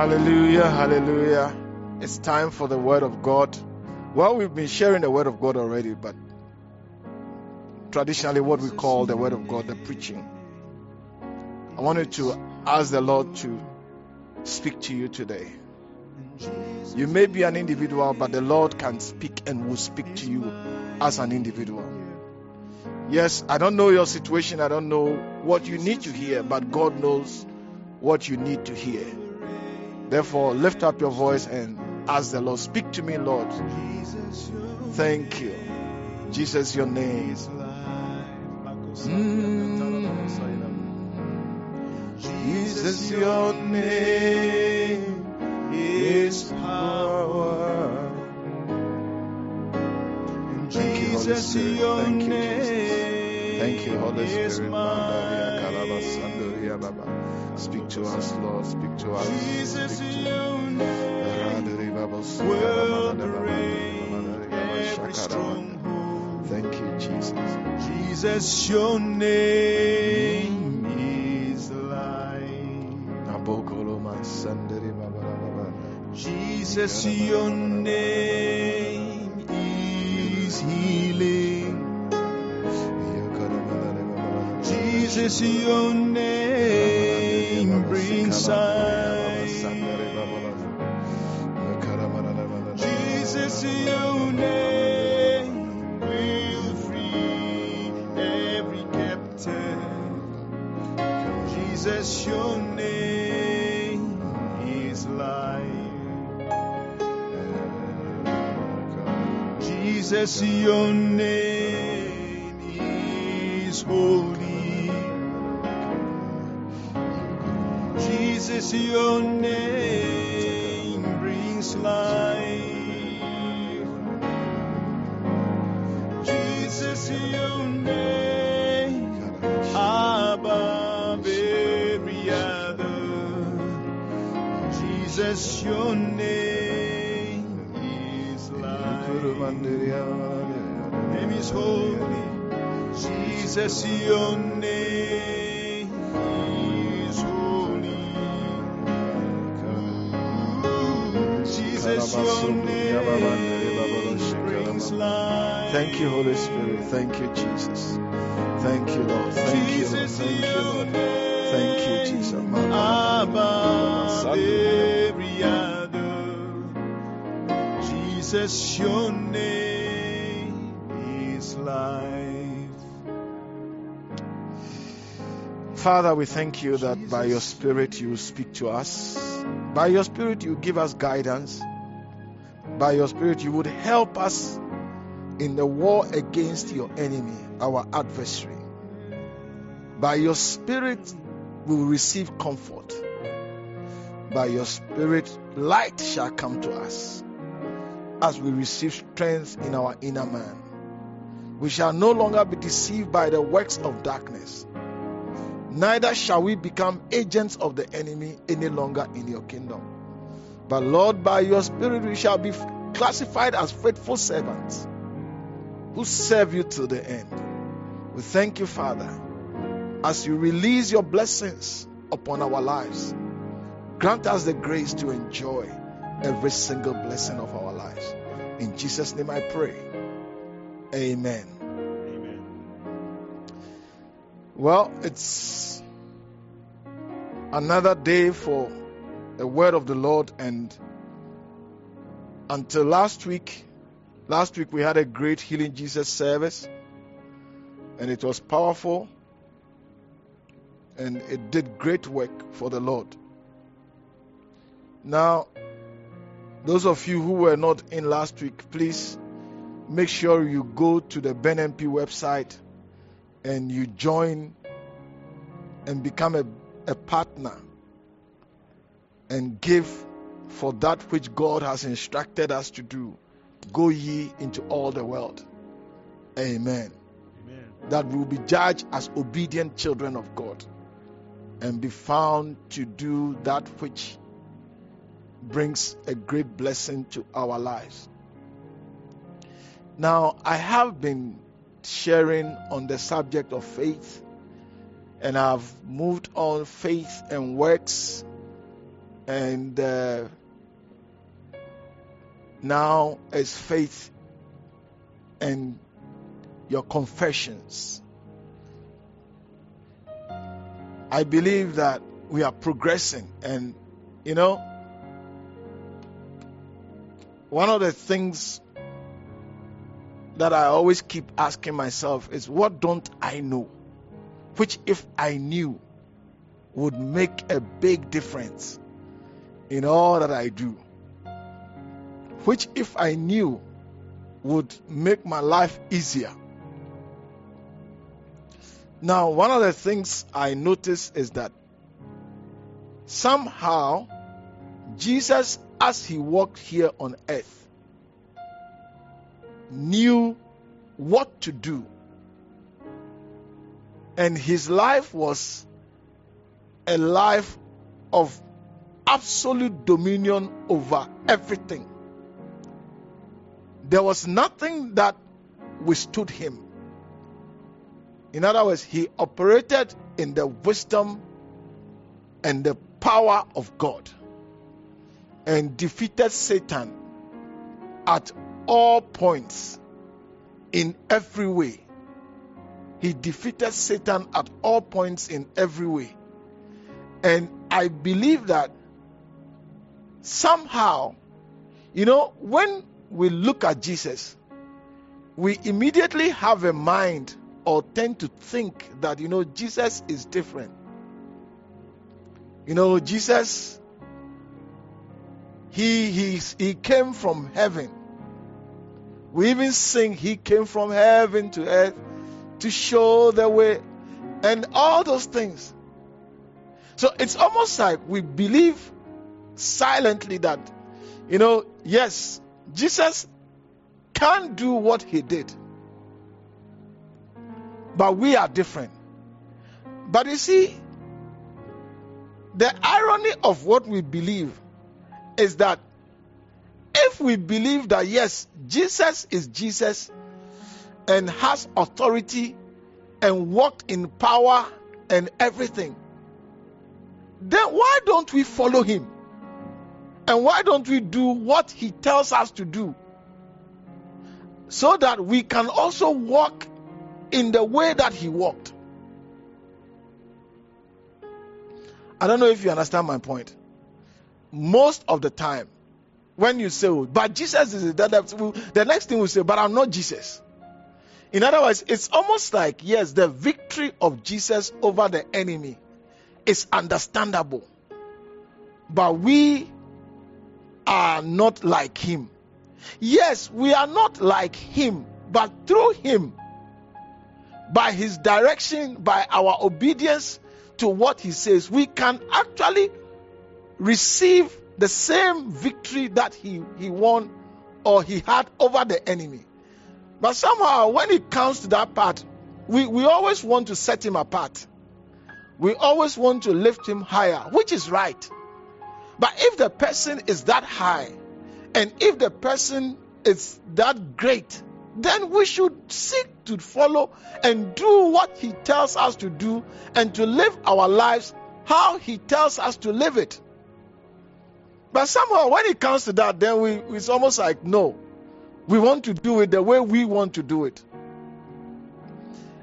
Hallelujah, hallelujah. It's time for the Word of God. Well, we've been sharing the Word of God already, but traditionally, what we call the Word of God, the preaching. I wanted to ask the Lord to speak to you today. You may be an individual, but the Lord can speak and will speak to you as an individual. Yes, I don't know your situation, I don't know what you need to hear, but God knows what you need to hear. Therefore, lift up your voice and ask the Lord, Speak to me, Lord. Thank you. Jesus, your name. Mm. Jesus, your name is power. Thank you, Holy Spirit. Thank you, Jesus. Thank you, Holy Spirit. Speak to us, Lord. Speak to us. Jesus, Speak to your name will break every stronghold. Thank you, Jesus. Jesus, your name is light. Jesus, your name is healing. Jesus, your name brings sight. Jesus, your name will free every captive. Jesus, your name is life. Jesus, your name is holy. Your name brings life. Jesus, your name above every. Jesus, your name is life. Name is holy. Jesus, your name Thank you, Holy Spirit. Thank you, Jesus. Thank you, Lord. Thank you, Lord. Thank you, Lord. Thank you, Jesus. above every other. Jesus, your name is life. Father, we thank you that by your Spirit you speak to us. By your Spirit you give us guidance. By your Spirit you would help us in the war against your enemy, our adversary. By your Spirit we will receive comfort. By your Spirit light shall come to us as we receive strength in our inner man. We shall no longer be deceived by the works of darkness neither shall we become agents of the enemy any longer in your kingdom. But Lord, by your Spirit, we shall be classified as faithful servants who serve you to the end. We thank you, Father, as you release your blessings upon our lives. Grant us the grace to enjoy every single blessing of our lives. In Jesus' name I pray. Amen. Amen. Well, it's another day for the word of the Lord, and until last week, last week we had a great Healing Jesus service, and it was powerful, and it did great work for the Lord. Now, Those of you who were not in last week, please make sure you go to the BenMP website and you join and become a, a partner and give for that which God has instructed us to do. Go ye into all the world. Amen. Amen. That we will be judged as obedient children of God and be found to do that which brings a great blessing to our lives. Now, I have been sharing on the subject of faith, and I've moved on faith and works, and uh, now it's faith and your confessions. I believe that we are progressing, and you know, one of the things that I always keep asking myself is what don't I know? Which, if I knew, would make a big difference in all that I do. Which, if I knew, would make my life easier. Now, one of the things I notice is that somehow Jesus, as he walked here on earth, knew what to do. And his life was a life of absolute dominion over everything. There was nothing that withstood him. In other words, he operated in the wisdom and the power of God and defeated Satan at all points, in every way. He defeated Satan at all points in every way. And I believe that somehow, you know, when we look at Jesus, we immediately have a mind or tend to think that, you know, Jesus is different. You know, Jesus, he, he, he came from heaven we even sing, He came from heaven to earth to show the way, and all those things. So it's almost like we believe silently that, you know, yes, Jesus can do what He did, but we are different. But you see, the irony of what we believe is that if we believe that yes, Jesus is Jesus and has authority and walked in power and everything, then why don't we follow him? And why don't we do what he tells us to do? So that we can also walk in the way that he walked. I don't know if you understand my point. Most of the time, when you say, oh, but Jesus is that, the next thing we say, but I'm not Jesus. In other words, it's almost like, yes, the victory of Jesus over the enemy is understandable, but we are not like him. Yes, we are not like him, but through him, by his direction, by our obedience to what he says, we can actually receive the same victory that he, he won or he had over the enemy. But somehow, when it comes to that part, we, we always want to set him apart. We always want to lift him higher, which is right. But if the person is that high, and if the person is that great, then we should seek to follow and do what he tells us to do and to live our lives how he tells us to live it. But somehow, when it comes to that, then we, it's almost like, no, we want to do it the way we want to do it.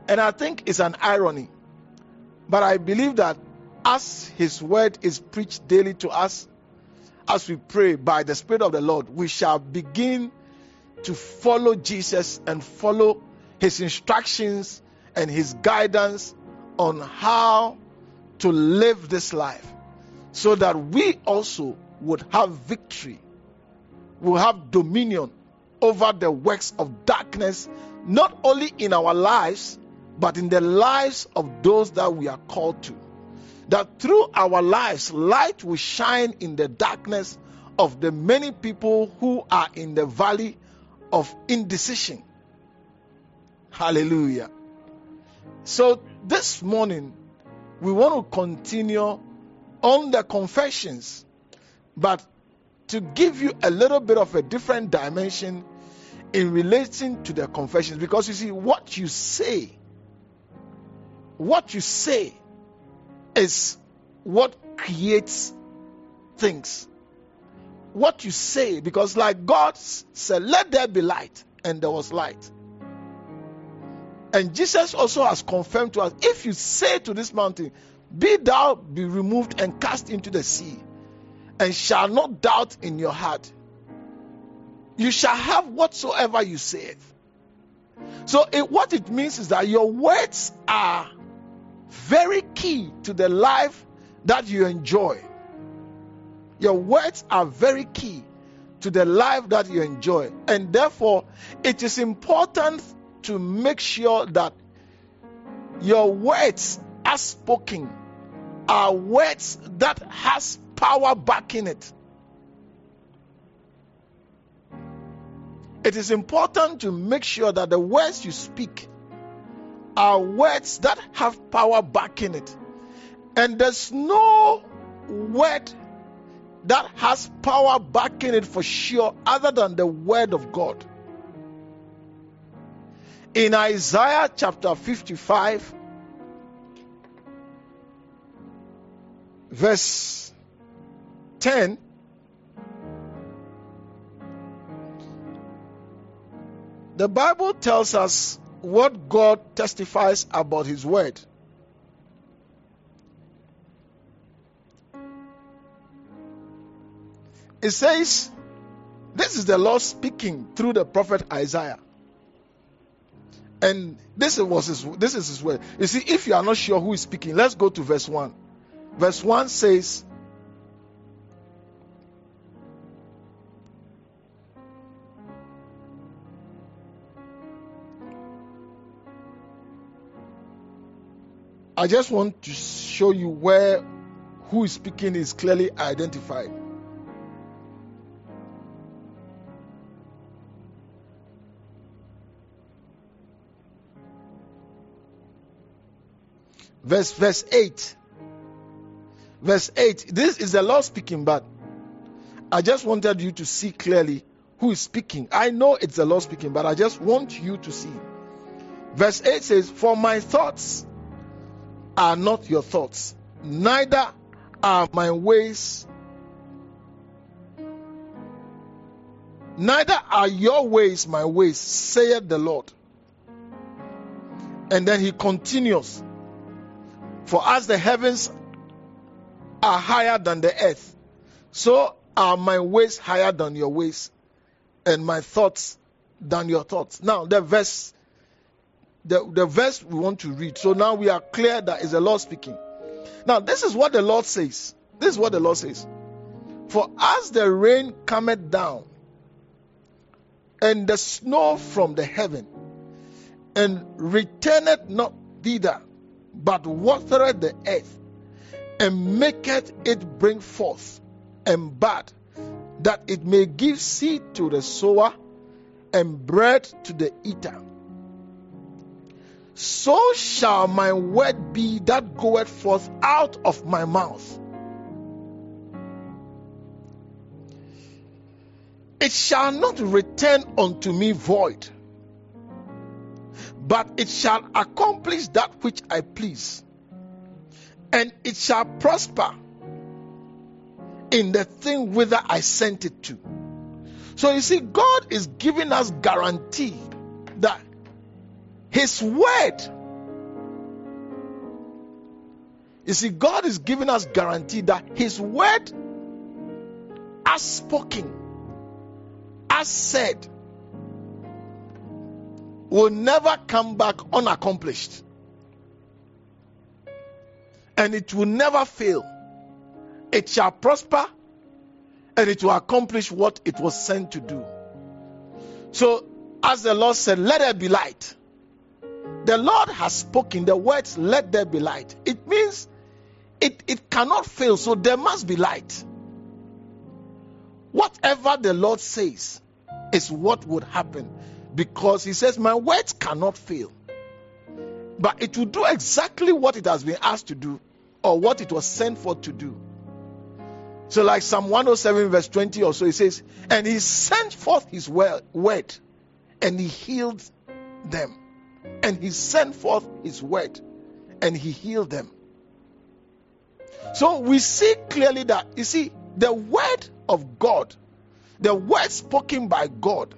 And I think it's an irony. But I believe that as His word is preached daily to us, as we pray by the Spirit of the Lord, we shall begin to follow Jesus and follow His instructions and His guidance on how to live this life so that we also would have victory will have dominion over the works of darkness, not only in our lives, but in the lives of those that we are called to. That through our lives, light will shine in the darkness of the many people who are in the valley of indecision. Hallelujah. So this morning, we want to continue on the confessions, but to give you a little bit of a different dimension in relation to the confessions because you see what you say what you say is what creates things what you say because like god said let there be light and there was light and jesus also has confirmed to us if you say to this mountain be thou be removed and cast into the sea and shall not doubt in your heart you shall have whatsoever you say. So, it, what it means is that your words are very key to the life that you enjoy. Your words are very key to the life that you enjoy. And therefore, it is important to make sure that your words are spoken are words that has power back in it. it is important to make sure that the words you speak are words that have power back in it. And there's no word that has power back in it for sure other than the word of God. In Isaiah chapter 55, verse 10, The Bible tells us what God testifies about His Word. It says, This is the Lord speaking through the prophet Isaiah. And this was his, this is his word. You see, if you are not sure who is speaking, let's go to verse 1. Verse 1 says, I just want to show you where who is speaking is clearly identified. Verse verse 8. Verse 8. This is the Lord speaking, but I just wanted you to see clearly who is speaking. I know it's the Lord speaking, but I just want you to see. Verse 8 says, For my thoughts are not your thoughts, neither are my ways, neither are your ways my ways, saith the Lord. And then he continues, For as the heavens are higher than the earth, so are my ways higher than your ways, and my thoughts than your thoughts. Now, the verse the, the verse we want to read. So now we are clear that is the Lord speaking. Now, this is what the Lord says. This is what the Lord says. For as the rain cometh down, and the snow from the heaven, and returneth not thither, but watereth the earth, and maketh it bring forth, and bud, that it may give seed to the sower, and bread to the eater so shall my word be that goeth forth out of my mouth. It shall not return unto me void, but it shall accomplish that which I please, and it shall prosper in the thing whither I sent it to. So you see, God is giving us guarantee that his word. You see, God is giving us guarantee that His word, as spoken, as said, will never come back unaccomplished. And it will never fail. It shall prosper and it will accomplish what it was sent to do. So, as the Lord said, let there be light. The Lord has spoken the words, let there be light. It means it, it cannot fail, so there must be light. Whatever the Lord says is what would happen because He says, My words cannot fail. But it will do exactly what it has been asked to do or what it was sent for to do. So, like Psalm 107, verse 20 or so, it says, And He sent forth His word and He healed them. And He sent forth His word and He healed them. So we see clearly that, you see, the word of God, the word spoken by God,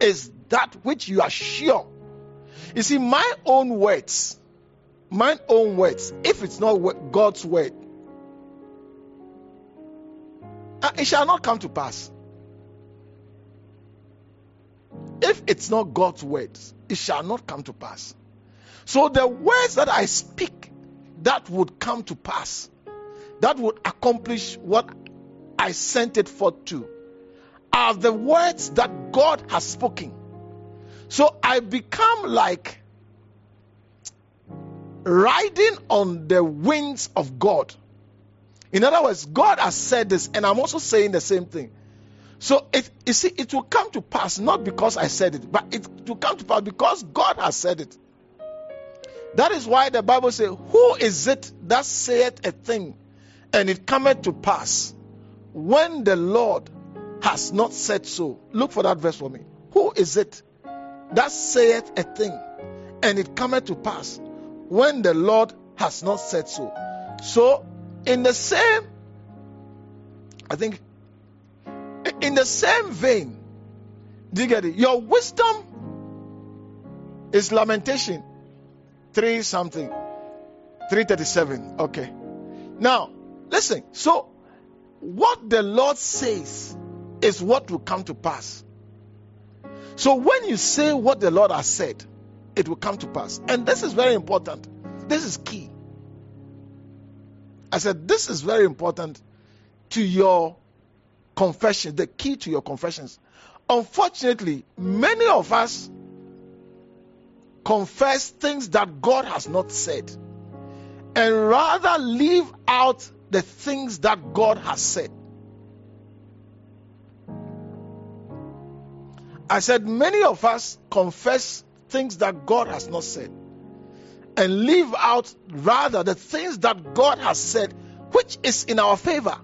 is that which you are sure. You see, my own words, my own words, if it's not God's word, uh, it shall not come to pass. If it's not God's words, it shall not come to pass. So the words that I speak that would come to pass, that would accomplish what I sent it forth to, are the words that God has spoken. So I become like riding on the wings of God. In other words, God has said this, and I'm also saying the same thing. So it you see, it will come to pass not because I said it, but it will come to pass because God has said it. That is why the Bible says, Who is it that saith a thing, and it cometh to pass, when the Lord has not said so? Look for that verse for me. Who is it that saith a thing, and it cometh to pass, when the Lord has not said so? So, in the same, I think, in the same vein, do you get it? Your wisdom is lamentation 3 something. 337. Okay. Now, listen. So, what the Lord says is what will come to pass. So, when you say what the Lord has said, it will come to pass. And this is very important. This is key. I said, this is very important to your confession, the key to your confessions. Unfortunately, many of us confess things that God has not said and rather leave out the things that God has said. I said, many of us confess things that God has not said and leave out rather the things that God has said, which is in our favor.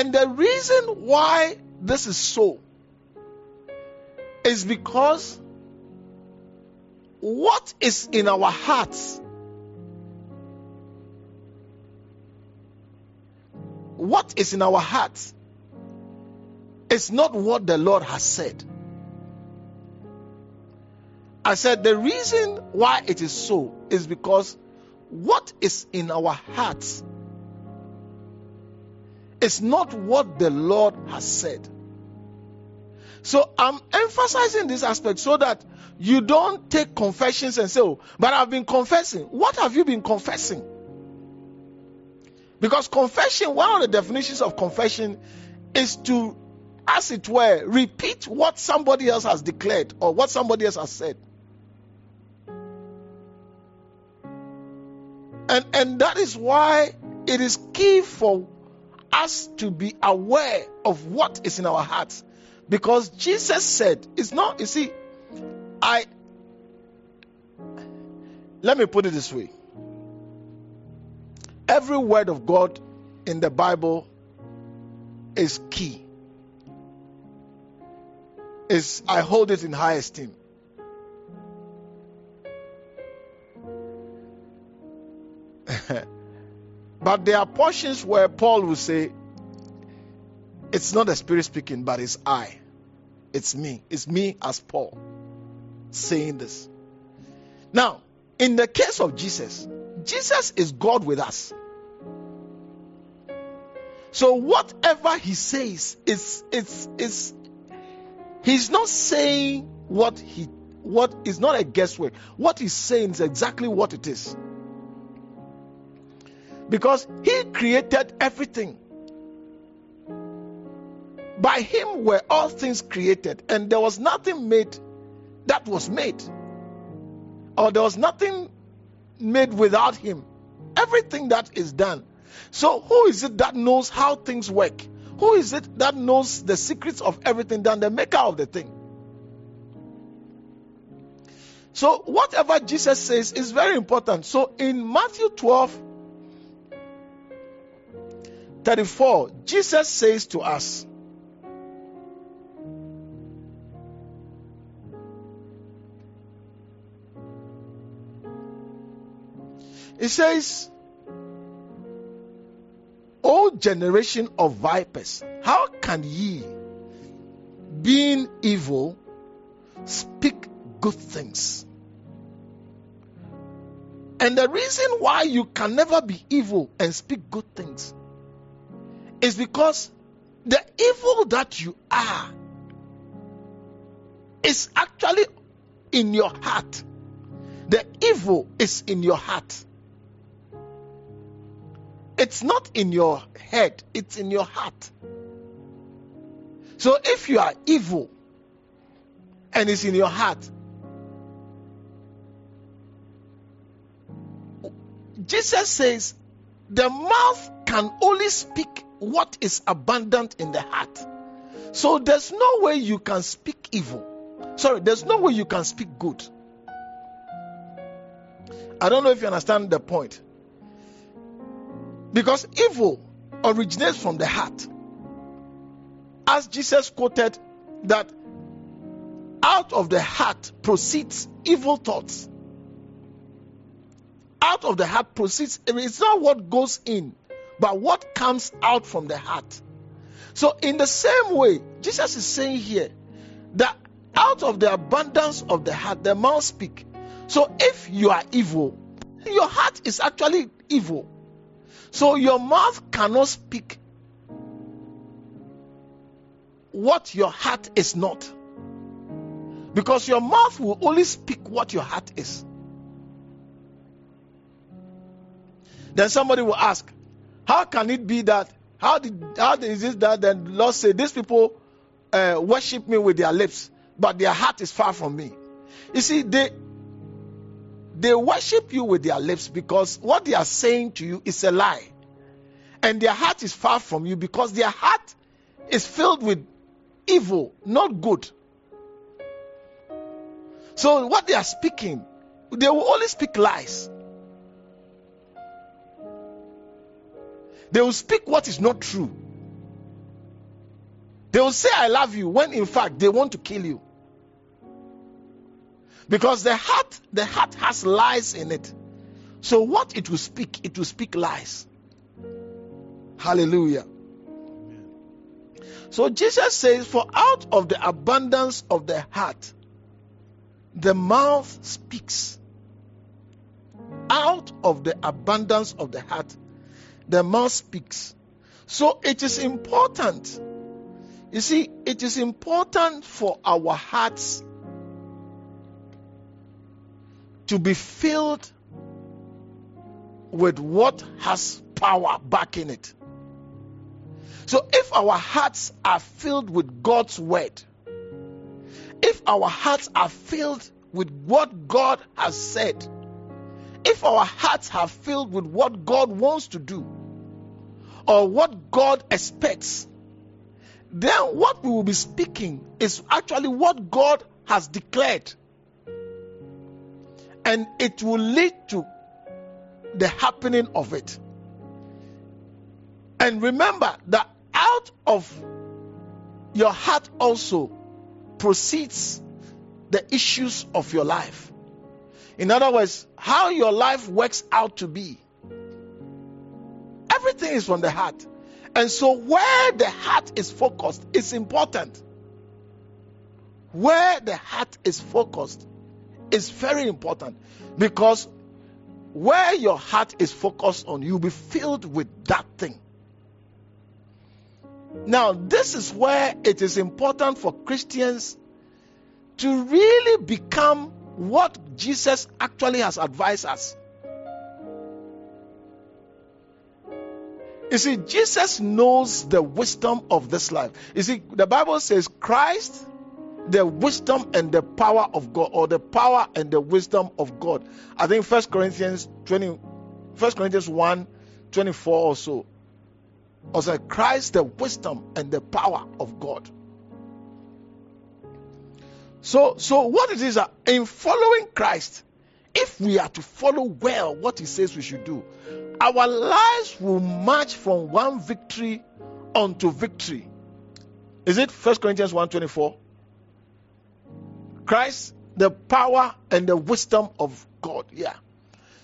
And, the reason why this is so is because what is in our hearts what is in our hearts is not what the Lord has said. I said the reason why it is so is because what is in our hearts is not what the Lord has said. So I'm emphasizing this aspect so that you don't take confessions and say, Oh, but I've been confessing. What have you been confessing? Because confession, one of the definitions of confession is to, as it were, repeat what somebody else has declared or what somebody else has said. And, and that is why it is key for us to be aware of what is in our hearts. Because Jesus said, it's not, you see, I, let me put it this way. Every word of God in the Bible is key. Is I hold it in high esteem. But there are portions where Paul will say, it's not the Spirit speaking, but it's I. It's me. It's me as Paul saying this. Now, in the case of Jesus, Jesus is God with us. So whatever he says is is is he's not saying what he what is not a guesswork. What he's saying is exactly what it is. Because he created everything. By him were all things created, and there was nothing made that was made, or there was nothing made without him. Everything that is done. So, who is it that knows how things work? Who is it that knows the secrets of everything than the maker of the thing? So, whatever Jesus says is very important. So, in Matthew 12 34, Jesus says to us, He says, O generation of vipers, how can ye, being evil, speak good things? And the reason why you can never be evil and speak good things is because the evil that you are is actually in your heart. The evil is in your heart. It's not in your head, it's in your heart. So if you are evil and it's in your heart, Jesus says the mouth can only speak what is abundant in the heart. So there's no way you can speak evil. Sorry, there's no way you can speak good. I don't know if you understand the point. Because evil originates from the heart. As Jesus quoted, that out of the heart proceeds evil thoughts. Out of the heart proceeds, it's not what goes in, but what comes out from the heart. So, in the same way, Jesus is saying here that out of the abundance of the heart, the mouth speak. So, if you are evil, your heart is actually evil. So your mouth cannot speak what your heart is not. Because your mouth will only speak what your heart is. Then somebody will ask, How can it be that? How did how is it that the Lord say these people uh, worship me with their lips, but their heart is far from me? You see, they they worship you with their lips because what they are saying to you is a lie. And their heart is far from you because their heart is filled with evil, not good. So, what they are speaking, they will only speak lies. They will speak what is not true. They will say, I love you, when in fact they want to kill you. Because the heart, the heart has lies in it. So what it will speak, it will speak lies. Hallelujah. So Jesus says, For out of the abundance of the heart, the mouth speaks. Out of the abundance of the heart, the mouth speaks. So it is important. You see, it is important for our hearts to be filled with what has power back in it. So if our hearts are filled with God's word, if our hearts are filled with what God has said, if our hearts are filled with what God wants to do or what God expects, then what we will be speaking is actually what God has declared and it will lead to the happening of it. And remember that out of your heart also proceeds the issues of your life. In other words, how your life works out to be. Everything is from the heart. And so, where the heart is focused is important. Where the heart is focused is very important because where your heart is focused on, you'll be filled with that thing. Now, this is where it is important for Christians to really become what Jesus actually has advised us. You see, Jesus knows the wisdom of this life. You see, the Bible says Christ, the wisdom and the power of God, or the power and the wisdom of God. I think First Corinthians 20, 1 Corinthians 1 24 or so. Also, Christ, the wisdom and the power of God. So, so what it is that in following Christ, if we are to follow well what he says we should do, our lives will march from one victory unto victory. Is it 1 Corinthians 1:24? Christ, the power and the wisdom of God. Yeah.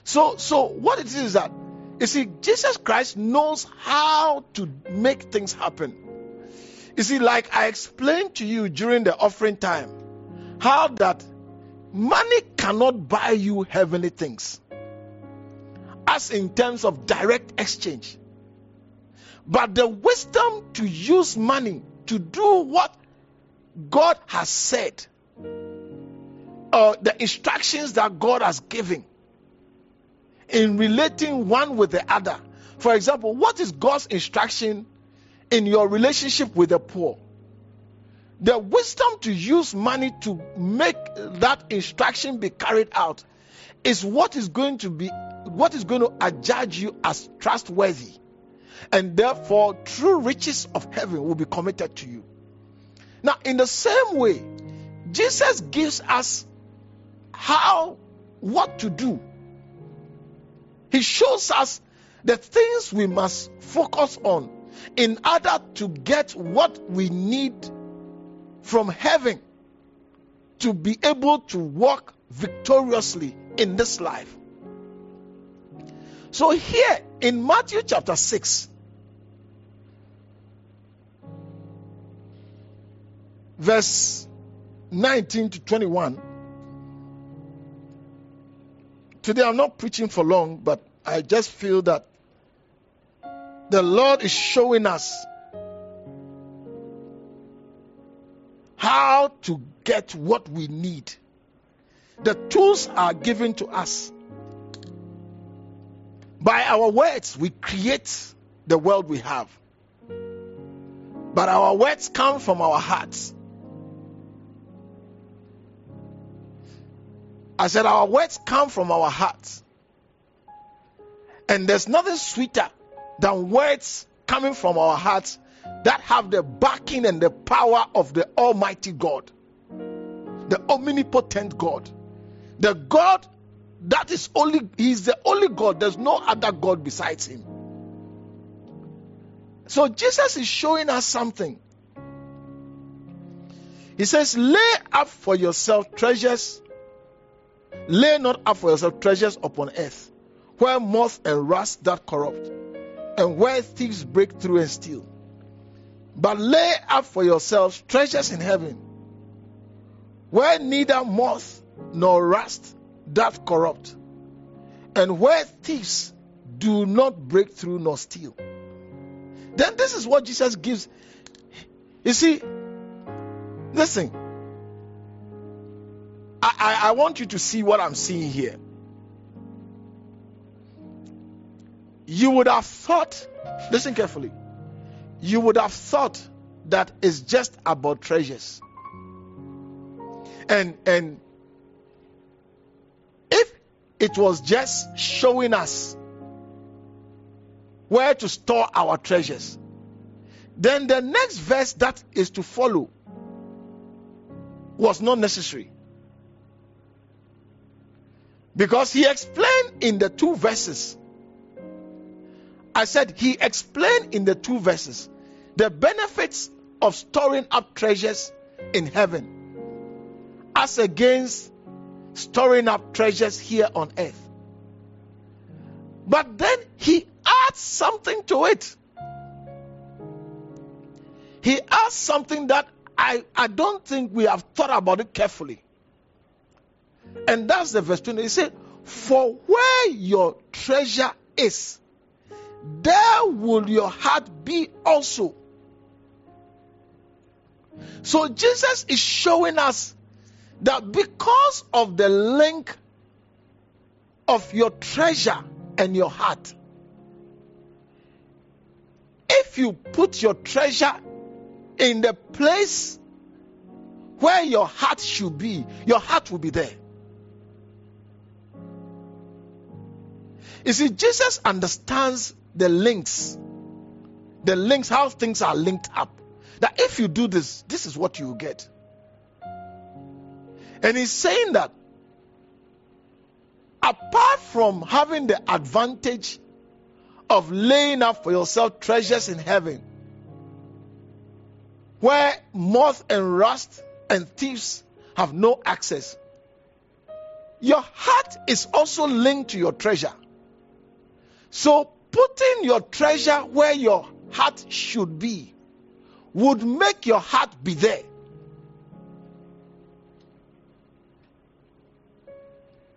So, so what it is that you see, Jesus Christ knows how to make things happen. You see, like I explained to you during the offering time, how that money cannot buy you heavenly things, as in terms of direct exchange. But the wisdom to use money to do what God has said, or the instructions that God has given in relating one with the other. For example, what is God's instruction in your relationship with the poor? The wisdom to use money to make that instruction be carried out is what is going to be what is going to adjudge you as trustworthy. And therefore, true riches of heaven will be committed to you. Now, in the same way, Jesus gives us how, what to do. He shows us the things we must focus on in order to get what we need from heaven to be able to walk victoriously in this life. So, here in Matthew chapter 6, verse 19 to 21. Today I'm not preaching for long, but I just feel that the Lord is showing us how to get what we need. The tools are given to us. By our words, we create the world we have. But our words come from our hearts. I said, Our words come from our hearts. And there's nothing sweeter than words coming from our hearts that have the backing and the power of the Almighty God, the omnipotent God, the God that is only, He's the only God, there's no other God besides Him. So Jesus is showing us something. He says, Lay up for yourself treasures Lay not up for yourself treasures upon earth, where moth and rust that corrupt, and where thieves break through and steal. But lay up for yourselves treasures in heaven, where neither moth nor rust that corrupt, and where thieves do not break through nor steal. Then this is what Jesus gives. You see, listen, I, I, I want you to see what I'm seeing here. You would have thought, listen carefully, you would have thought that it's just about treasures. And and it was just showing us where to store our treasures, then the next verse that is to follow was not necessary. Because he explained in the two verses. I said he explained in the two verses the benefits of storing up treasures in heaven as against storing up treasures here on earth. But then he adds something to it. He adds something that I, I don't think we have thought about it carefully. And that's the verse 20. He said, For where your treasure is, there will your heart be also. So Jesus is showing us that because of the link of your treasure and your heart, if you put your treasure in the place where your heart should be, your heart will be there. You see, Jesus understands the links, the links, how things are linked up. That if you do this, this is what you will get. And he's saying that apart from having the advantage of laying up for yourself treasures in heaven, where moth and rust and thieves have no access, your heart is also linked to your treasure. So, putting your treasure where your heart should be would make your heart be there.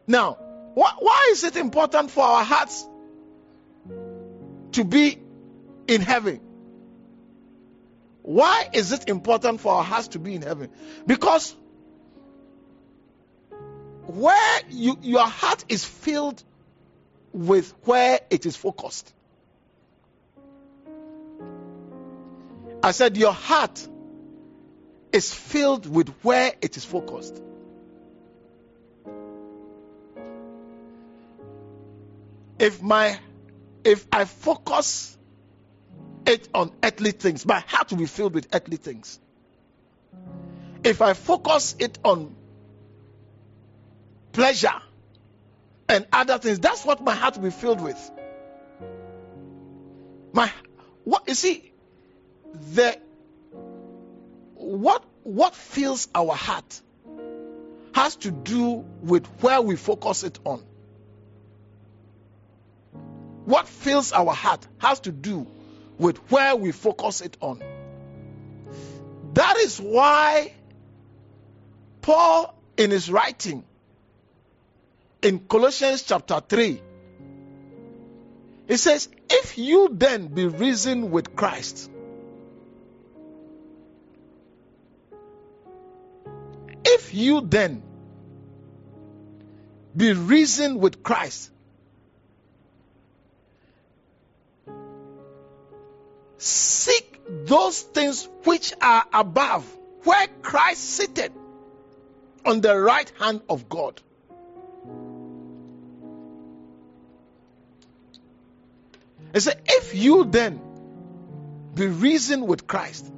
Now, wh- why is it important for our hearts to be in heaven? Why is it important for our hearts to be in heaven? Because where you, your heart is filled with where it is focused. I said, Your heart is filled with where it is focused. If my if I focus it on earthly things, my heart will be filled with earthly things. If I focus it on pleasure and other things, that's what my heart will be filled with. My what you see, the what what fills our heart has to do with where we focus it on. What fills our heart has to do with where we focus it on. That is why Paul, in his writing in Colossians chapter 3, he says, If you then be risen with Christ, if you then be risen with Christ, seek those things which are above, where Christ seated on the right hand of God. He said, if you then be risen with Christ,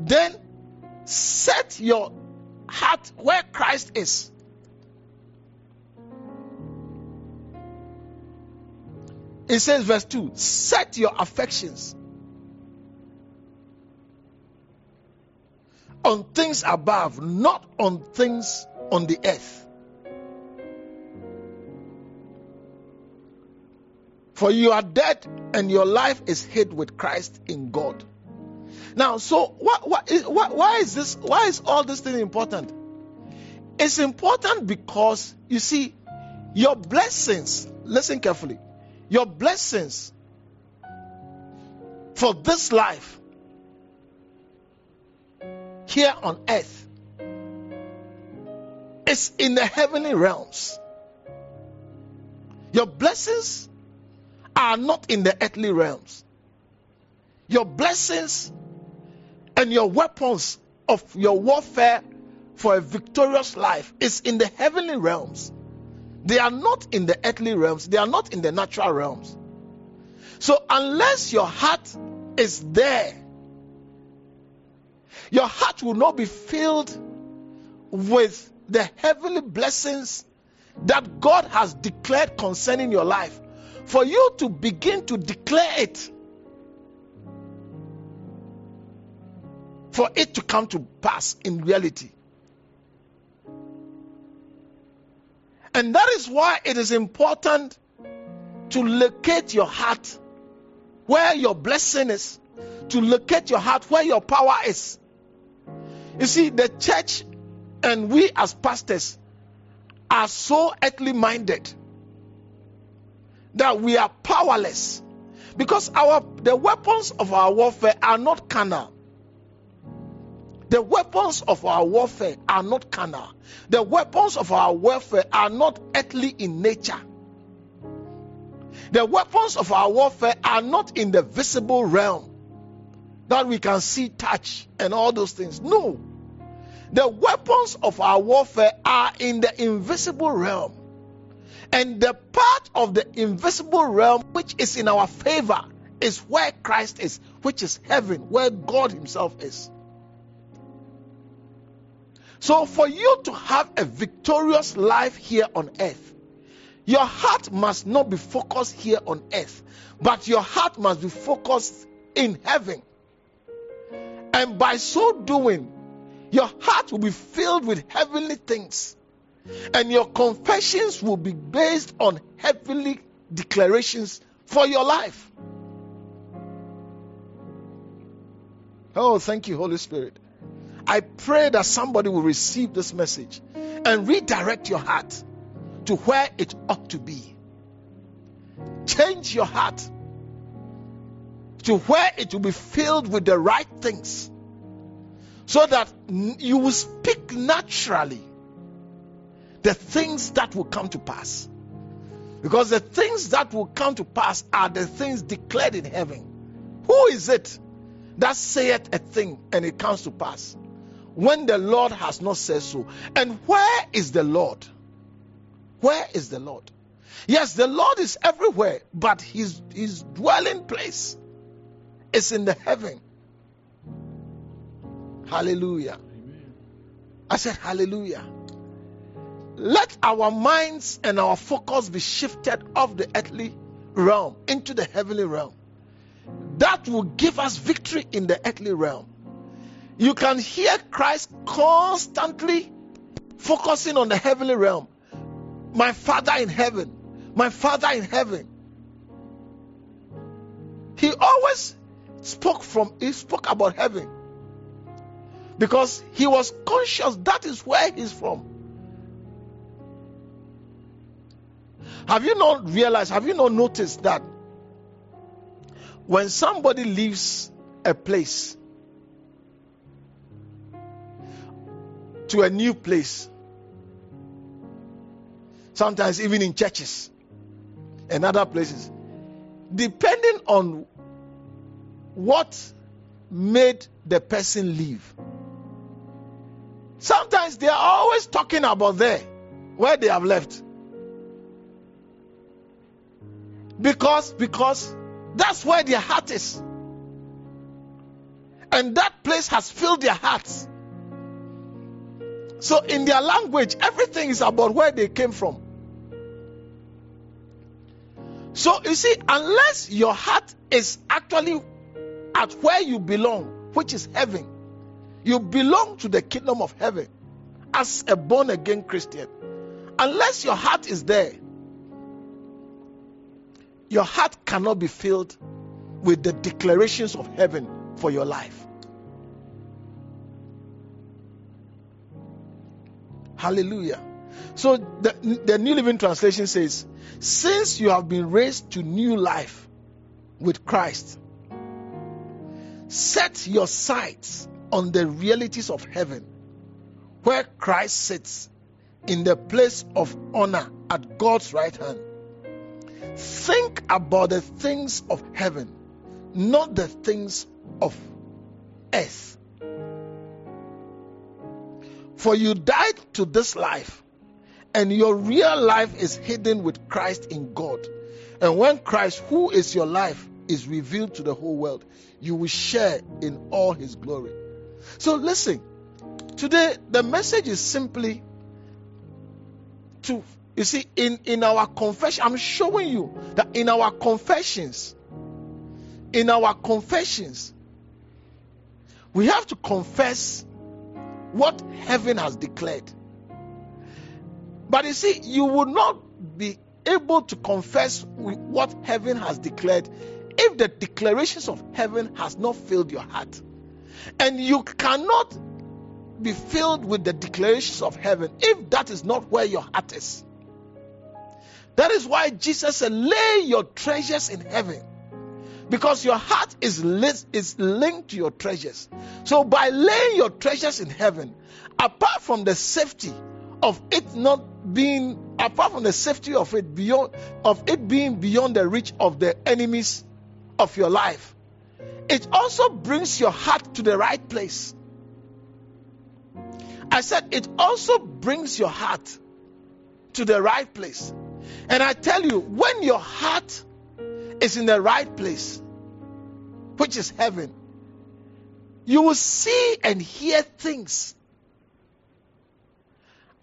then set your heart where Christ is. It says, verse 2 set your affections on things above, not on things on the earth. For you are dead and your life is hid with Christ in God. Now, so what, what, what, why is this? Why is all this thing important? It's important because you see, your blessings. Listen carefully. Your blessings for this life here on earth is in the heavenly realms. Your blessings are not in the earthly realms. Your blessings and your weapons of your warfare for a victorious life is in the heavenly realms. They are not in the earthly realms, they are not in the natural realms. So, unless your heart is there, your heart will not be filled with the heavenly blessings that God has declared concerning your life. For you to begin to declare it, for it to come to pass in reality. And that is why it is important to locate your heart where your blessing is, to locate your heart where your power is. You see, the church and we as pastors are so earthly minded that we are powerless because our the weapons of our warfare are not carnal the weapons of our warfare are not carnal. The weapons of our warfare are not earthly in nature. The weapons of our warfare are not in the visible realm that we can see, touch, and all those things. No. The weapons of our warfare are in the invisible realm. And the part of the invisible realm which is in our favor is where Christ is, which is heaven, where God Himself is. So, for you to have a victorious life here on earth, your heart must not be focused here on earth, but your heart must be focused in heaven. And by so doing, your heart will be filled with heavenly things. And your confessions will be based on heavenly declarations for your life. Oh, thank you, Holy Spirit. I pray that somebody will receive this message and redirect your heart to where it ought to be. Change your heart to where it will be filled with the right things so that you will speak naturally the things that will come to pass. Because the things that will come to pass are the things declared in heaven. Who is it that saith a thing and it comes to pass? When the Lord has not said so. And where is the Lord? Where is the Lord? Yes, the Lord is everywhere, but his, his dwelling place is in the heaven. Hallelujah. Amen. I said, Hallelujah. Let our minds and our focus be shifted off the earthly realm into the heavenly realm. That will give us victory in the earthly realm you can hear Christ constantly focusing on the heavenly realm. My Father in heaven, my Father in heaven. He always spoke from he spoke about heaven because he was conscious that is where he's from. Have you not realized, have you not noticed that when somebody leaves a place, to a new place. Sometimes even in churches and other places. Depending on what made the person leave. Sometimes they are always talking about there, where they have left. Because because that's where their heart is. And that place has filled their hearts. So, in their language, everything is about where they came from. So, you see, unless your heart is actually at where you belong, which is heaven, you belong to the kingdom of heaven as a born again Christian. Unless your heart is there, your heart cannot be filled with the declarations of heaven for your life. Hallelujah. So the, the New Living Translation says, Since you have been raised to new life with Christ, set your sights on the realities of heaven, where Christ sits in the place of honor at God's right hand. Think about the things of heaven, not the things of earth. For you died to this life, and your real life is hidden with Christ in God. And when Christ, who is your life, is revealed to the whole world, you will share in all his glory. So listen, today the message is simply to you see in in our confession i'm showing you that in our confessions in our confessions we have to confess what heaven has declared. But you see, you will not be able to confess what heaven has declared if the declarations of heaven has not filled your heart. And you cannot be filled with the declarations of heaven if that is not where your heart is. That is why Jesus said, Lay your treasures in heaven because your heart is, li- is linked to your treasures. So, by laying your treasures in heaven, apart from the safety of it not being apart from the safety of it beyond of it being beyond the reach of the enemies of your life it also brings your heart to the right place i said it also brings your heart to the right place and i tell you when your heart is in the right place which is heaven you will see and hear things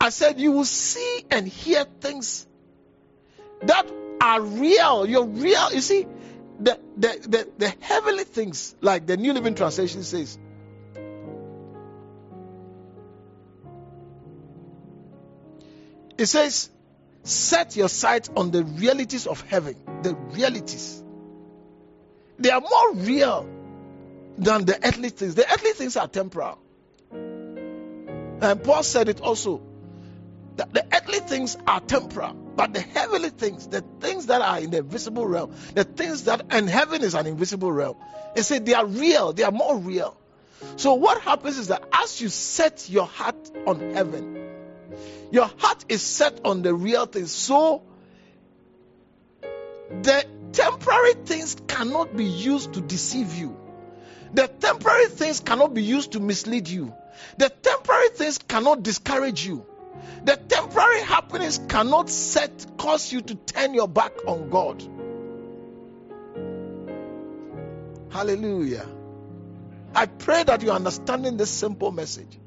I said, you will see and hear things that are real. You're real. You see, the, the, the, the heavenly things, like the New Living Translation says, it says, set your sight on the realities of heaven. The realities. They are more real than the earthly things. The earthly things are temporal. And Paul said it also that the earthly things are temporal, but the heavenly things, the things that are in the visible realm, the things that, and heaven is an invisible realm, they say they are real, they are more real. So, what happens is that as you set your heart on heaven, your heart is set on the real things. So, the temporary things cannot be used to deceive you. The temporary things cannot be used to mislead you. The temporary things cannot discourage you. The temporary happiness cannot set cause you to turn your back on God. Hallelujah. I pray that you're understanding this simple message.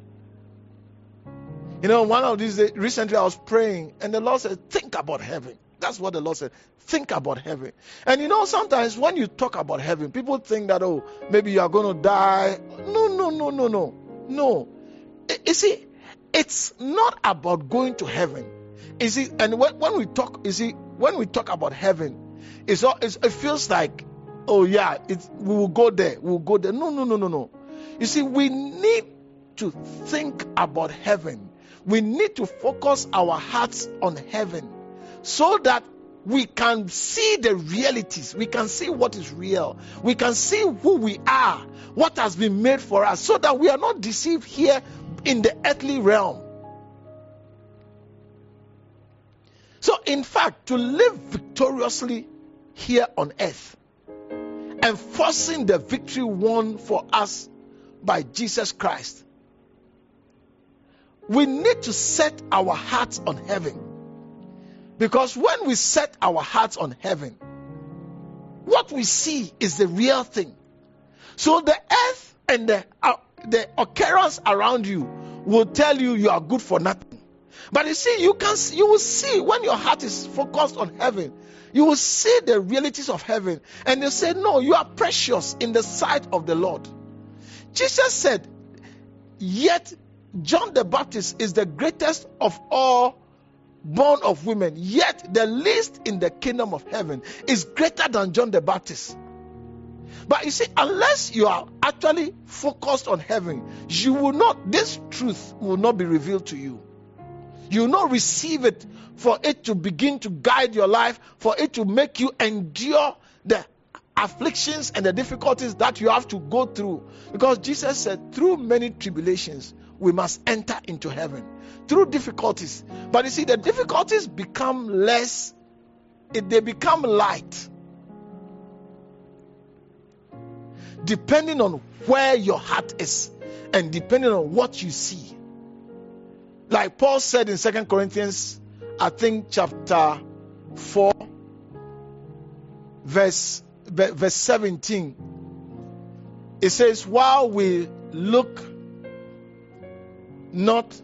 You know, one of these days, recently I was praying, and the Lord said, Think about heaven. That's what the Lord said. Think about heaven. And you know, sometimes when you talk about heaven, people think that, oh, maybe you are going to die. No, no, no, no, no. No. You see, it's not about going to heaven. You see, and when, when we talk, you see, when we talk about heaven, it's, all, it's it feels like, oh yeah, we will go there, we will go there. No, no, no, no, no. You see, we need to think about heaven. We need to focus our hearts on heaven so that we can see the realities. We can see what is real. We can see who we are, what has been made for us, so that we are not deceived here in the earthly realm. So, in fact, to live victoriously here on earth, enforcing the victory won for us by Jesus Christ, we need to set our hearts on heaven. Because when we set our hearts on heaven, what we see is the real thing. So the earth and the uh, the occurrence around you will tell you you are good for nothing. But you see, you can you will see when your heart is focused on heaven, you will see the realities of heaven, and they say, No, you are precious in the sight of the Lord. Jesus said, Yet John the Baptist is the greatest of all born of women, yet the least in the kingdom of heaven is greater than John the Baptist. But you see, unless you are actually focused on heaven, you will not, this truth will not be revealed to you. You will not receive it for it to begin to guide your life, for it to make you endure the afflictions and the difficulties that you have to go through. Because Jesus said, through many tribulations, we must enter into heaven. Through difficulties. But you see, the difficulties become less, they become light depending on where your heart is and depending on what you see. Like Paul said in Second Corinthians, I think chapter 4, verse, verse 17, it says, While we look not,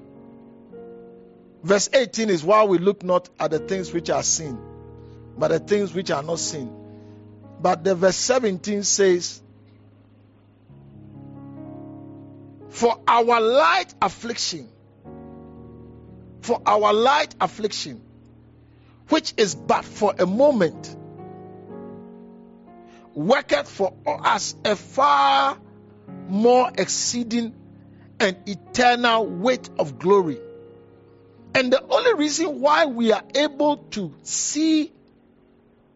verse 18 is why we look not at the things which are seen, but the things which are not seen. But the verse 17 says, For our light affliction, for our light affliction, which is but for a moment, worketh for us a far more exceeding and eternal weight of glory. And the only reason why we are able to see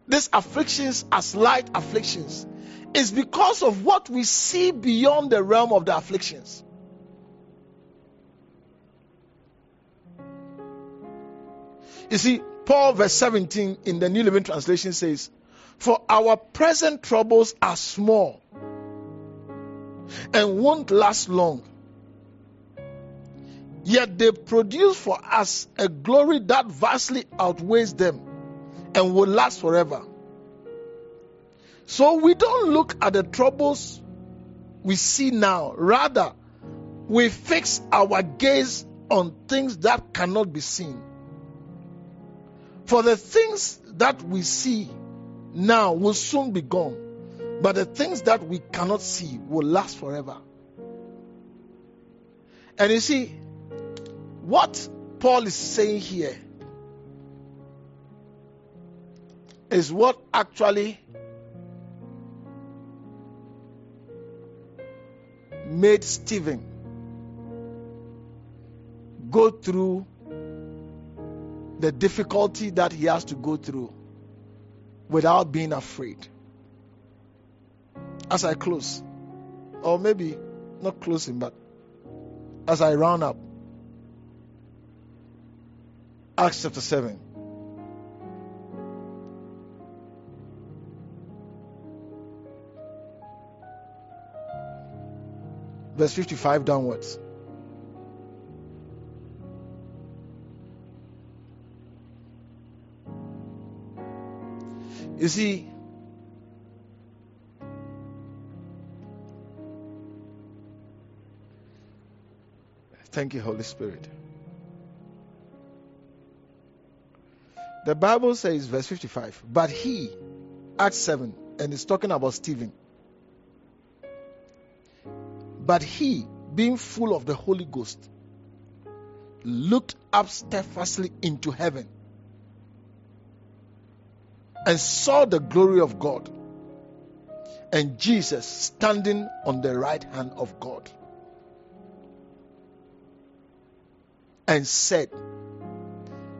these afflictions as light afflictions is because of what we see beyond the realm of the afflictions. You see, Paul, verse 17 in the New Living Translation says, For our present troubles are small and won't last long. Yet they produce for us a glory that vastly outweighs them and will last forever. So we don't look at the troubles we see now. Rather, we fix our gaze on things that cannot be seen. For the things that we see now will soon be gone, but the things that we cannot see will last forever. And you see, what Paul is saying here is what actually made Stephen go through the difficulty that he has to go through without being afraid. As I close, or maybe not closing, but as I round up, Acts chapter 7. Verse 55 downwards. You see, thank you, Holy Spirit. The Bible says, verse 55, but he, Acts 7, and it's talking about Stephen. But he, being full of the Holy Ghost, looked up steadfastly into heaven and saw the glory of God and Jesus standing on the right hand of God and said,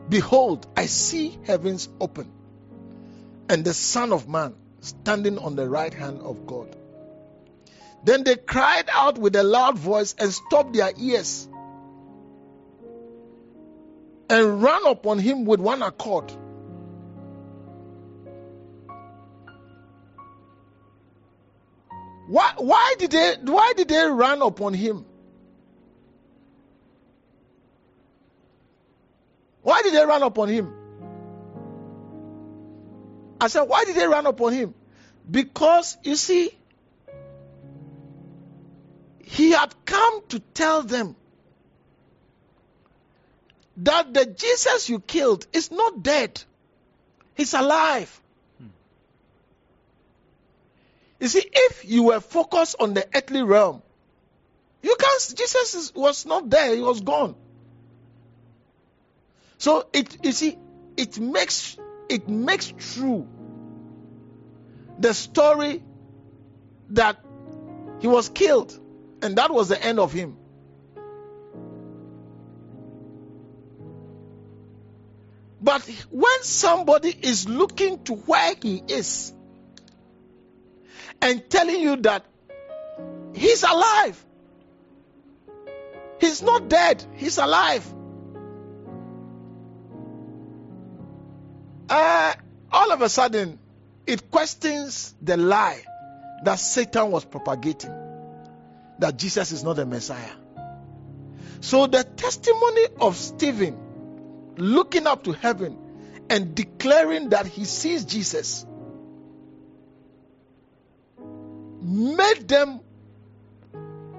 Behold, I see heavens open and the Son of Man standing on the right hand of God. Then they cried out with a loud voice and stopped their ears and ran upon him with one accord. Why, why did they why did they run upon him? Why did they run upon him? I said, why did they run upon him? Because you see, he had come to tell them that the Jesus you killed is not dead, he's alive. You see, if you were focused on the earthly realm, you can't. Jesus is, was not there; he was gone. So it, you see, it makes it makes true the story that he was killed, and that was the end of him. But when somebody is looking to where he is and telling you that he's alive, he's not dead, he's alive. Of a sudden, it questions the lie that Satan was propagating that Jesus is not the Messiah. So, the testimony of Stephen looking up to heaven and declaring that he sees Jesus made them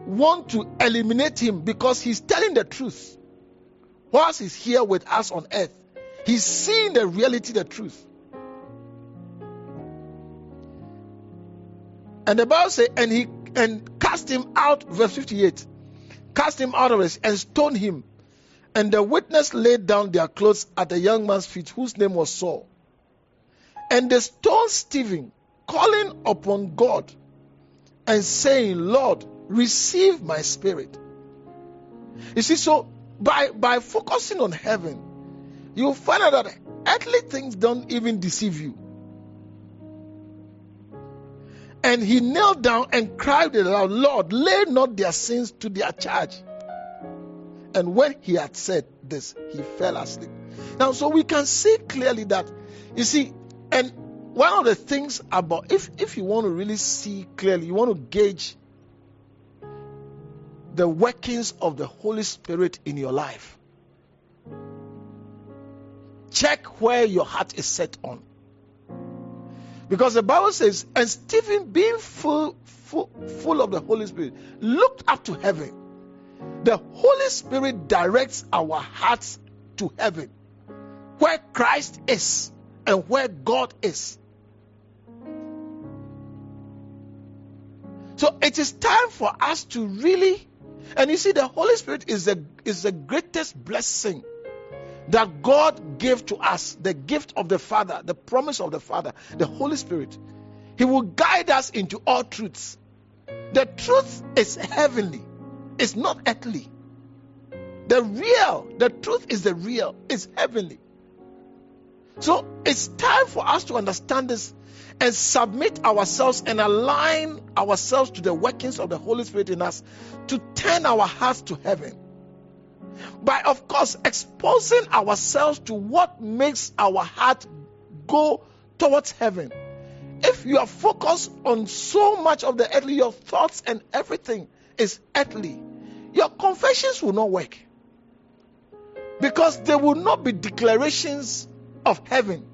want to eliminate him because he's telling the truth. Whilst he's here with us on earth, he's seeing the reality, the truth. And the Bible says, and he and cast him out, verse 58, cast him out of it and stoned him. And the witness laid down their clothes at the young man's feet, whose name was Saul. And they stoned Stephen, calling upon God and saying, Lord, receive my spirit. You see, so by, by focusing on heaven, you'll find out that earthly things don't even deceive you. And he knelt down and cried aloud, Lord, lay not their sins to their charge. And when he had said this, he fell asleep. Now, so we can see clearly that, you see, and one of the things about if if you want to really see clearly, you want to gauge the workings of the Holy Spirit in your life. Check where your heart is set on. Because the Bible says, and Stephen, being full, full, full of the Holy Spirit, looked up to heaven. The Holy Spirit directs our hearts to heaven, where Christ is and where God is. So it is time for us to really, and you see, the Holy Spirit is the is the greatest blessing that God gave to us, the gift of the Father, the promise of the Father, the Holy Spirit. He will guide us into all truths. The truth is heavenly, it's not earthly. The real, the truth is the real, it's heavenly. So it's time for us to understand this and submit ourselves and align ourselves to the workings of the Holy Spirit in us to turn our hearts to heaven. By, of course, exposing ourselves to what makes our heart go towards heaven. If you are focused on so much of the earthly, your thoughts and everything is earthly, your confessions will not work. Because there will not be declarations of heaven.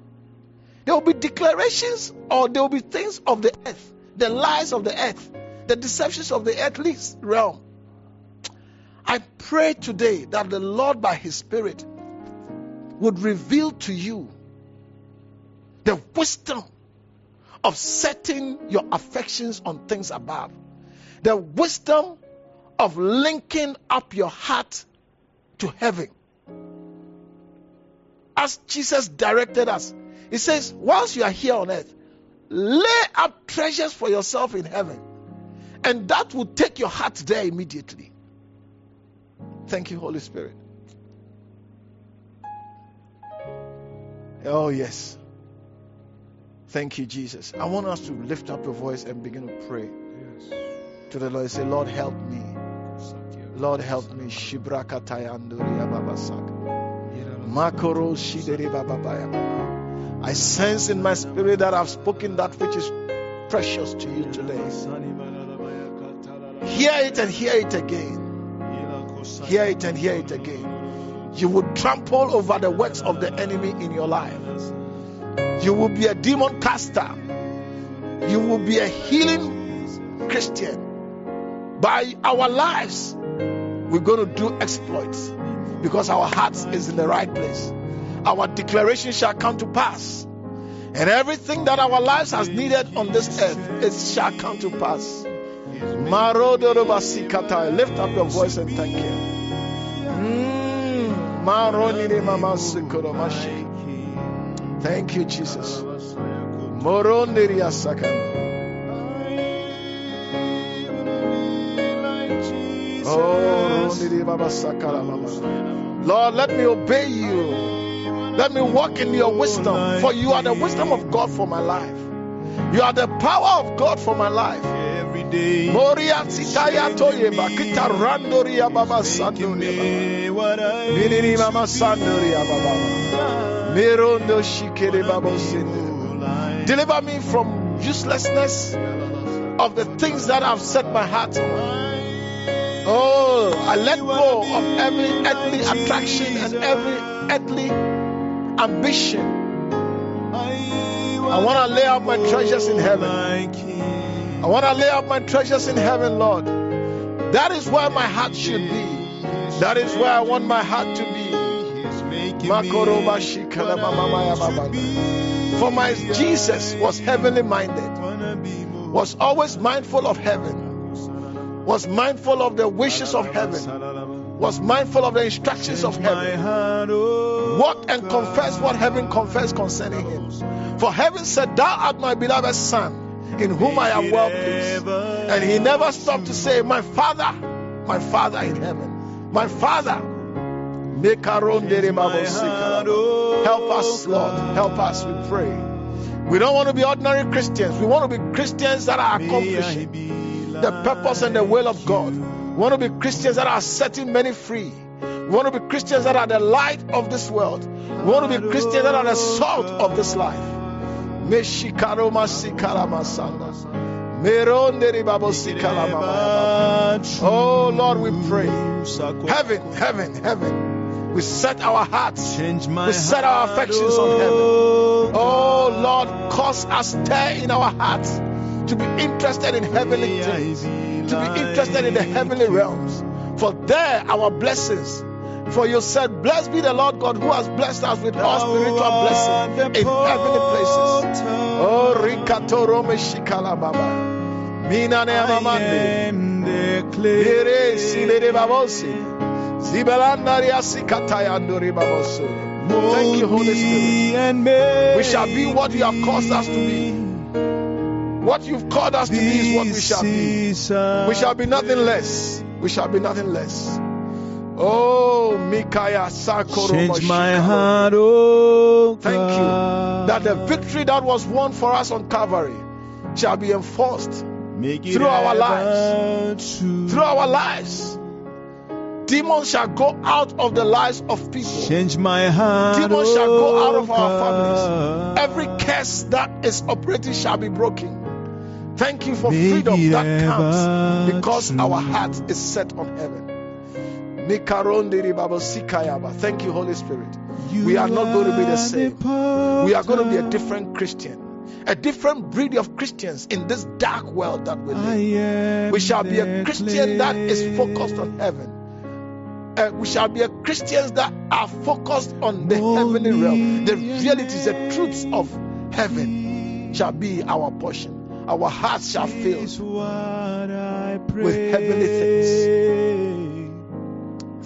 There will be declarations or there will be things of the earth, the lies of the earth, the deceptions of the earthly realm. I pray today that the Lord, by His Spirit, would reveal to you the wisdom of setting your affections on things above, the wisdom of linking up your heart to heaven. As Jesus directed us, He says, Whilst you are here on earth, lay up treasures for yourself in heaven, and that will take your heart there immediately. Thank you, Holy Spirit. Oh, yes. Thank you, Jesus. I want us to lift up your voice and begin to pray yes. to the Lord. Say, Lord, help me. Lord, help me. Shibraka Makoro I sense in my spirit that I've spoken that which is precious to you today. Hear it and hear it again. Hear it and hear it again. You will trample over the works of the enemy in your life. You will be a demon caster. You will be a healing Christian. By our lives, we're going to do exploits because our hearts is in the right place. Our declaration shall come to pass. And everything that our lives has needed on this earth, it shall come to pass. Lift up your voice and thank Him. Mm, thank you, Jesus. Lord, let me obey you. Let me walk in your wisdom, for you are the wisdom of God for my life. You are the power of God for my life. Moria Sitaya Toyeba Kita Randoria Baba Sandoria Minini Mama Sandoria Baba. Mirondo Shikere Baba Deliver me from uselessness of the things that I've set my heart. On. Oh, I let go of every earthly attraction and every earthly ambition. I want to lay out my treasures in heaven. I want to lay up my treasures in heaven, Lord. That is where my heart should be. That is where I want my heart to be. For my Jesus was heavenly minded, was always mindful of heaven, was mindful of the wishes of heaven, was mindful of the instructions of heaven. Walk and confess what heaven confessed concerning him. For heaven said, Thou art my beloved Son in whom I am well pleased. And he never stopped to say, My Father, my Father in heaven, my Father. Help us, Lord. Help us, we pray. We don't want to be ordinary Christians. We want to be Christians that are accomplishing the purpose and the will of God. We want to be Christians that are setting many free We want to be Christians that are the light of this world. We want to be Christians that are the salt of this life. Meshikaroma sikarama sanda. Meronderi babo. Oh Lord, we pray. Heaven, heaven, heaven. We set our hearts. We set our affections on heaven. Oh Lord, cause us stir in our hearts to be interested in heavenly things, to be interested in the heavenly realms. For there our blessings. For you said, Blessed be the Lord God who has blessed us with all spiritual blessings in heavenly places. Oh Rikatoro Meshikala Baba. Mina ne amamande. Ere silere babosi. Zibelandari asikataya ndori baboso. Thank you, Holy Spirit. We shall be what you have caused us to be. What you've called us to be is what we shall be. We shall be nothing less. We shall be nothing less. Oh, Mikaya Sakoro. Change my heart, oh God. Thank you that the victory that was won for us on Calvary shall be enforced through our lives. true. through our lives. Demons shall go out of the lives of people. Change my heart. Demons shall go oh out of oh our families. Every curse that is operating shall be broken. Thank you for freedom that comes because our heart is set on heaven. Thank you, Holy Spirit. We are not going to be the same. We are going to be a different Christian, a different breed of Christians in this dark world that we live. We shall be a Christian that is focused on heaven. Uh, we shall be a Christians that are focused on the heavenly realm. The realities, the truths of heaven shall be our portion. Our hearts shall fill with heavenly things.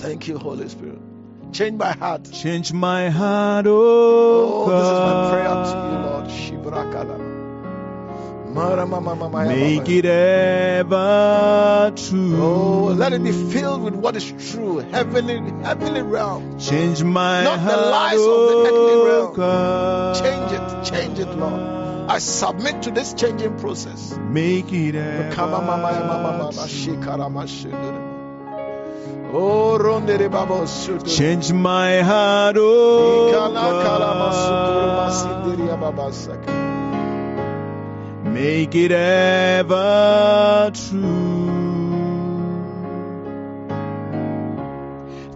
Thank you, Holy Spirit. Change my heart. Change my heart, oh, Oh, this is my prayer to you, Lord. Shibrakala. Mara mama mama ya Make it ever true. Oh, let it be filled with what is true, heavenly, heavenly realm. Change my Not the heart, lies of the oh earthly oh realm. God. Change it, change it, Lord. I submit to this changing process. Make it Kama mama ya mama mama ever true. Oh, Change my heart, oh Ikala kala masukuru God. masindiri ya baba saka. Make it ever true.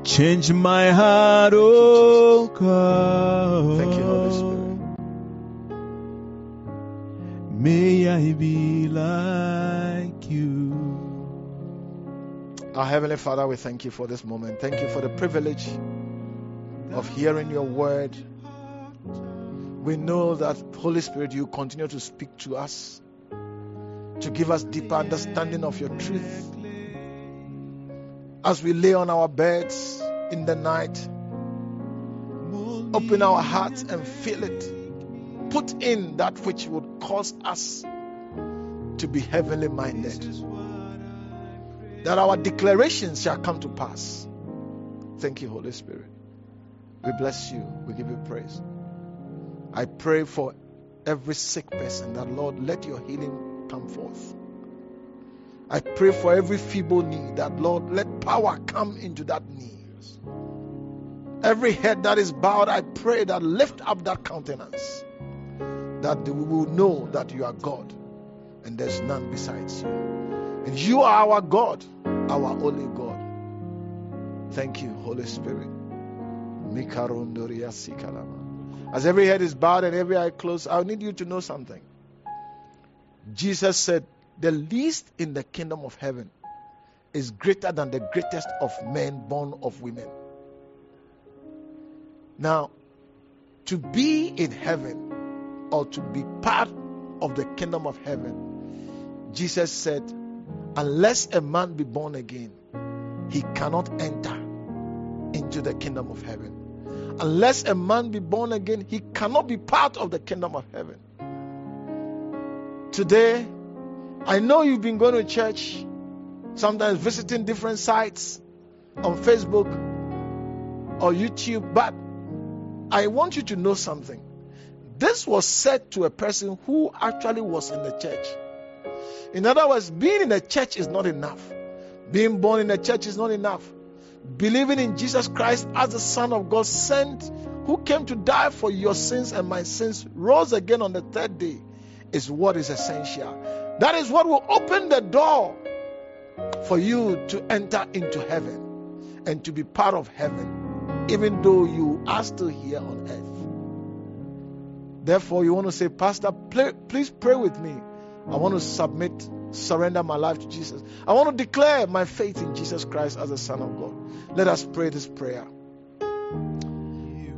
Change my heart, oh God. Thank you, Holy Spirit. May I be like you. Our Heavenly Father, we thank you for this moment. Thank you for the privilege of hearing your word. We know that, Holy Spirit, you continue to speak to us, to give us deeper understanding of your truth. As we lay on our beds in the night, open our hearts and feel it. Put in that which would cause us to be heavenly minded that our declarations shall come to pass. Thank you, Holy Spirit. We bless you. We give you praise. I pray for every sick person that, Lord, let your healing come forth. I pray for every feeble knee that, Lord, let power come into that knee. Every head that is bowed, I pray that lift up that countenance, that we will know that you are God and there's none besides you. And you are our God, our only God. Thank you, Holy Spirit. As every head is bowed and every eye closed, I need you to know something. Jesus said, The least in the kingdom of heaven is greater than the greatest of men born of women. Now, to be in heaven or to be part of the kingdom of heaven, Jesus said, unless a man be born again, he cannot enter into the kingdom of heaven. Unless a man be born again, he cannot be part of the kingdom of heaven. Today, I know you've been going to church, sometimes visiting different sites on Facebook or YouTube, but I want you to know something. This was said to a person who actually was in the church. In other words, being in the church is not enough. Being born in the church is not enough. believing in Jesus Christ as the Son of God sent, who came to die for your sins and my sins, rose again on the third day, is what is essential. That is what will open the door for you to enter into heaven and to be part of heaven, even though you are still here on earth. Therefore, you want to say, Pastor, please pray with me. I want to submit, surrender my life to Jesus. I want to declare my faith in Jesus Christ as the Son of God. Let us pray this prayer.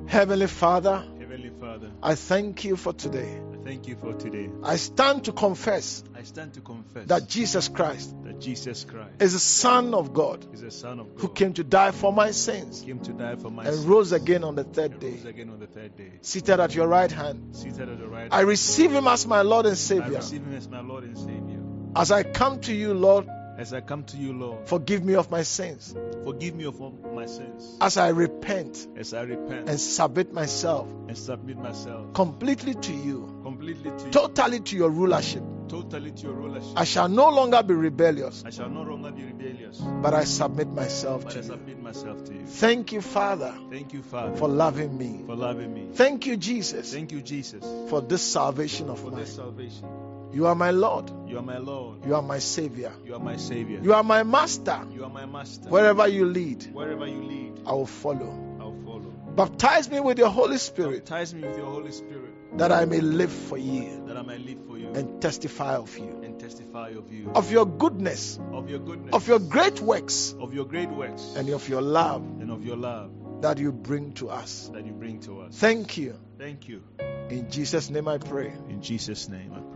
Heavenly Father, Heavenly Father, I thank you for today. Thank you for today. I stand to confess I stand to confess that Jesus Christ that Jesus Christ is the Son of God is the Son of God who came to die for my sins came to die for my and sins rose again on the third day, rose again on the third day. seated at your right hand. Seated at the right I receive him as my Lord and Savior. I receive Him as my Lord and Savior. As I come to you, Lord, As I come to you, Lord, forgive me of my sins. forgive me of all my sins. As I repent As I repent and submit myself and submit myself completely to you, completely to you, totally to your rulership, totally to your rulership. I shall no longer be rebellious, I shall no longer be rebellious, but I submit myself but to I you. submit myself to you. Thank you, Father, Thank you, Father, for loving me. for loving me. Thank you, Jesus, Thank you, Jesus, for this salvation of for mine. this salvation. You are my Lord. You are my Lord. You are my Savior. You are my Savior. You are my Master. You are my Master. Wherever you lead, Wherever you lead, I will follow. I'll follow. Baptize me with your Holy Spirit Baptize me with your Holy Spirit that I may live for you that I may live for you and testify of you, and testify of you, of your goodness, of your goodness, of your great works, of your great works, and of your love and of your love that you bring to us. that you bring to us. Thank you. Thank you. In Jesus' name I pray. In Jesus' name I pray.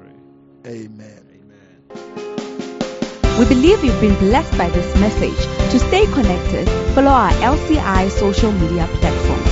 Amen. We believe you've been blessed by this message. To stay connected, follow our LCI social media platforms.